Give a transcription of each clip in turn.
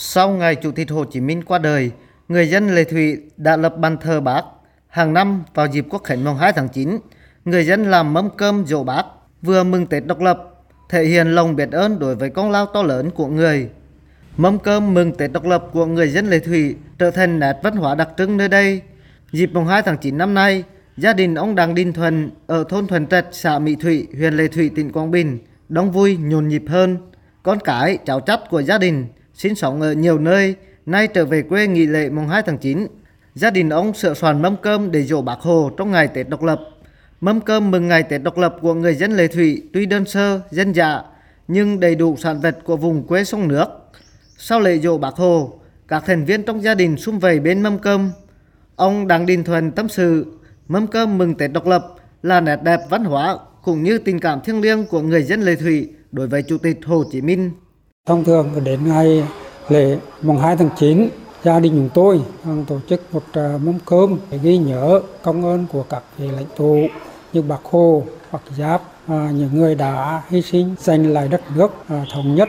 Sau ngày Chủ tịch Hồ Chí Minh qua đời, người dân Lệ Thủy đã lập bàn thờ bác. Hàng năm vào dịp Quốc khánh mùng 2 tháng 9, người dân làm mâm cơm dỗ bác, vừa mừng Tết độc lập, thể hiện lòng biết ơn đối với công lao to lớn của người. Mâm cơm mừng Tết độc lập của người dân Lệ Thủy trở thành nét văn hóa đặc trưng nơi đây. Dịp mùng 2 tháng 9 năm nay, gia đình ông Đặng Đình Thuần ở thôn Thuần Trạch, xã Mỹ Thủy, huyện Lệ Thủy, tỉnh Quảng Bình đông vui nhộn nhịp hơn. Con cái, cháu chắt của gia đình sinh sống ở nhiều nơi, nay trở về quê nghỉ lễ mùng 2 tháng 9. Gia đình ông sửa soạn mâm cơm để dỗ bác Hồ trong ngày Tết độc lập. Mâm cơm mừng ngày Tết độc lập của người dân Lệ Thủy tuy đơn sơ, dân dã, nhưng đầy đủ sản vật của vùng quê sông nước. Sau lễ dỗ bác Hồ, các thành viên trong gia đình sum vầy bên mâm cơm. Ông Đặng Đình Thuần tâm sự, mâm cơm mừng Tết độc lập là nét đẹp văn hóa cũng như tình cảm thiêng liêng của người dân Lệ Thủy đối với Chủ tịch Hồ Chí Minh. Thông thường đến ngày lễ mùng 2 tháng 9, gia đình chúng tôi tổ chức một à, mâm cơm để ghi nhớ công ơn của các vị lãnh tụ như Bác Hồ, Bác Giáp, à, những người đã hy sinh giành lại đất nước à, thống nhất,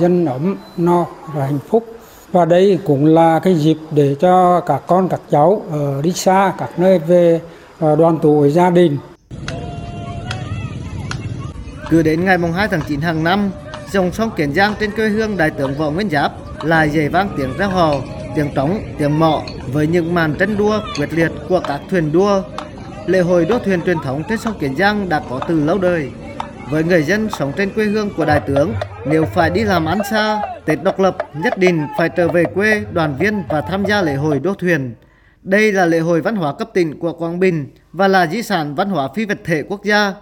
dân ấm, no và hạnh phúc. Và đây cũng là cái dịp để cho các con, các cháu ở đi xa, các nơi về đoàn tụ với gia đình cứ đến ngày mùng 2 tháng 9 hàng năm, dòng sông Kiến Giang trên quê hương đại tướng Võ Nguyên Giáp lại dày vang tiếng reo hò, tiếng trống, tiếng mọ với những màn tranh đua quyết liệt của các thuyền đua. Lễ hội đua thuyền truyền thống trên sông Kiến Giang đã có từ lâu đời. Với người dân sống trên quê hương của đại tướng, nếu phải đi làm ăn xa, Tết độc lập nhất định phải trở về quê đoàn viên và tham gia lễ hội đua thuyền. Đây là lễ hội văn hóa cấp tỉnh của Quảng Bình và là di sản văn hóa phi vật thể quốc gia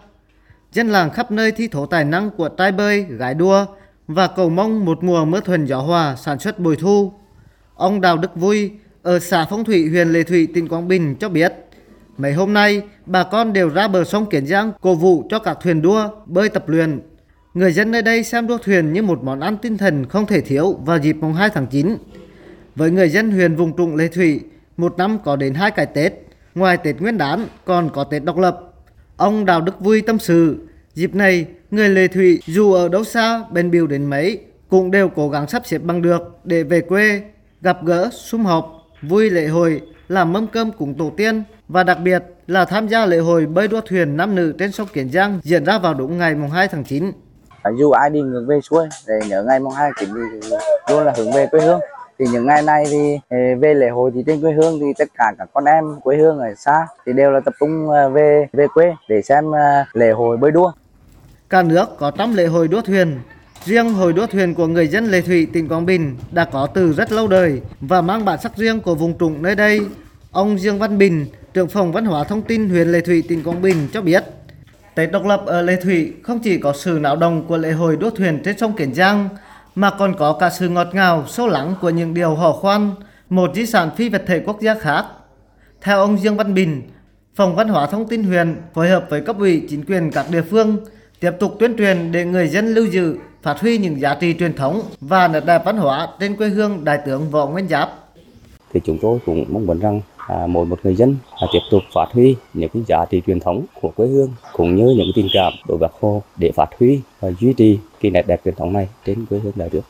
Dân làng khắp nơi thi thố tài năng của trai bơi, gái đua và cầu mong một mùa mưa thuần gió hòa sản xuất bội thu. Ông Đào Đức Vui ở xã Phong Thủy, huyện Lệ Thủy, tỉnh Quảng Bình cho biết, mấy hôm nay bà con đều ra bờ sông Kiến Giang cổ vũ cho các thuyền đua bơi tập luyện. Người dân nơi đây xem đua thuyền như một món ăn tinh thần không thể thiếu vào dịp mùng 2 tháng 9. Với người dân huyện vùng trụng Lệ Thủy, một năm có đến hai cái Tết, ngoài Tết Nguyên đán còn có Tết độc lập Ông Đào Đức Vui tâm sự, dịp này người Lệ Thủy dù ở đâu xa bên biểu đến mấy cũng đều cố gắng sắp xếp bằng được để về quê, gặp gỡ, sum họp, vui lễ hội, làm mâm cơm cùng tổ tiên và đặc biệt là tham gia lễ hội bơi đua thuyền nam nữ trên sông Kiến Giang diễn ra vào đúng ngày mùng 2 tháng 9. Dù ai đi ngược về xuôi để nhớ ngày mùng 2 tháng 9 thì luôn là hướng về quê hương thì những ngày này thì ờ, về lễ hội thì trên quê hương thì tất cả các con em quê hương ở xa thì đều là tập trung ờ, về về quê để xem ờ, lễ hội bơi đua. Cả nước có trăm lễ hội đua thuyền. Riêng hội đua thuyền của người dân Lệ Thủy, tỉnh Quảng Bình đã có từ rất lâu đời và mang bản sắc riêng của vùng trũng nơi đây. Ông Dương Văn Bình, trưởng phòng văn hóa thông tin huyện Lệ Thủy, tỉnh Quảng Bình cho biết, Tết độc lập ở Lệ Thủy không chỉ có sự náo động của lễ hội đua thuyền trên sông Kiến Giang mà còn có cả sự ngọt ngào, sâu lắng của những điều hò khoan, một di sản phi vật thể quốc gia khác. Theo ông Dương Văn Bình, Phòng Văn hóa Thông tin huyện phối hợp với cấp ủy chính quyền các địa phương tiếp tục tuyên truyền để người dân lưu giữ, phát huy những giá trị truyền thống và nét đẹp văn hóa trên quê hương Đại tướng Võ Nguyên Giáp. Thì chúng tôi cũng mong muốn rằng à, mỗi một người dân à, tiếp tục phát huy những cái giá trị truyền thống của quê hương cũng như những tình cảm đối với Bác Hồ để phát huy và duy trì cái nét đẹp truyền thống này trên quê hương đại nước.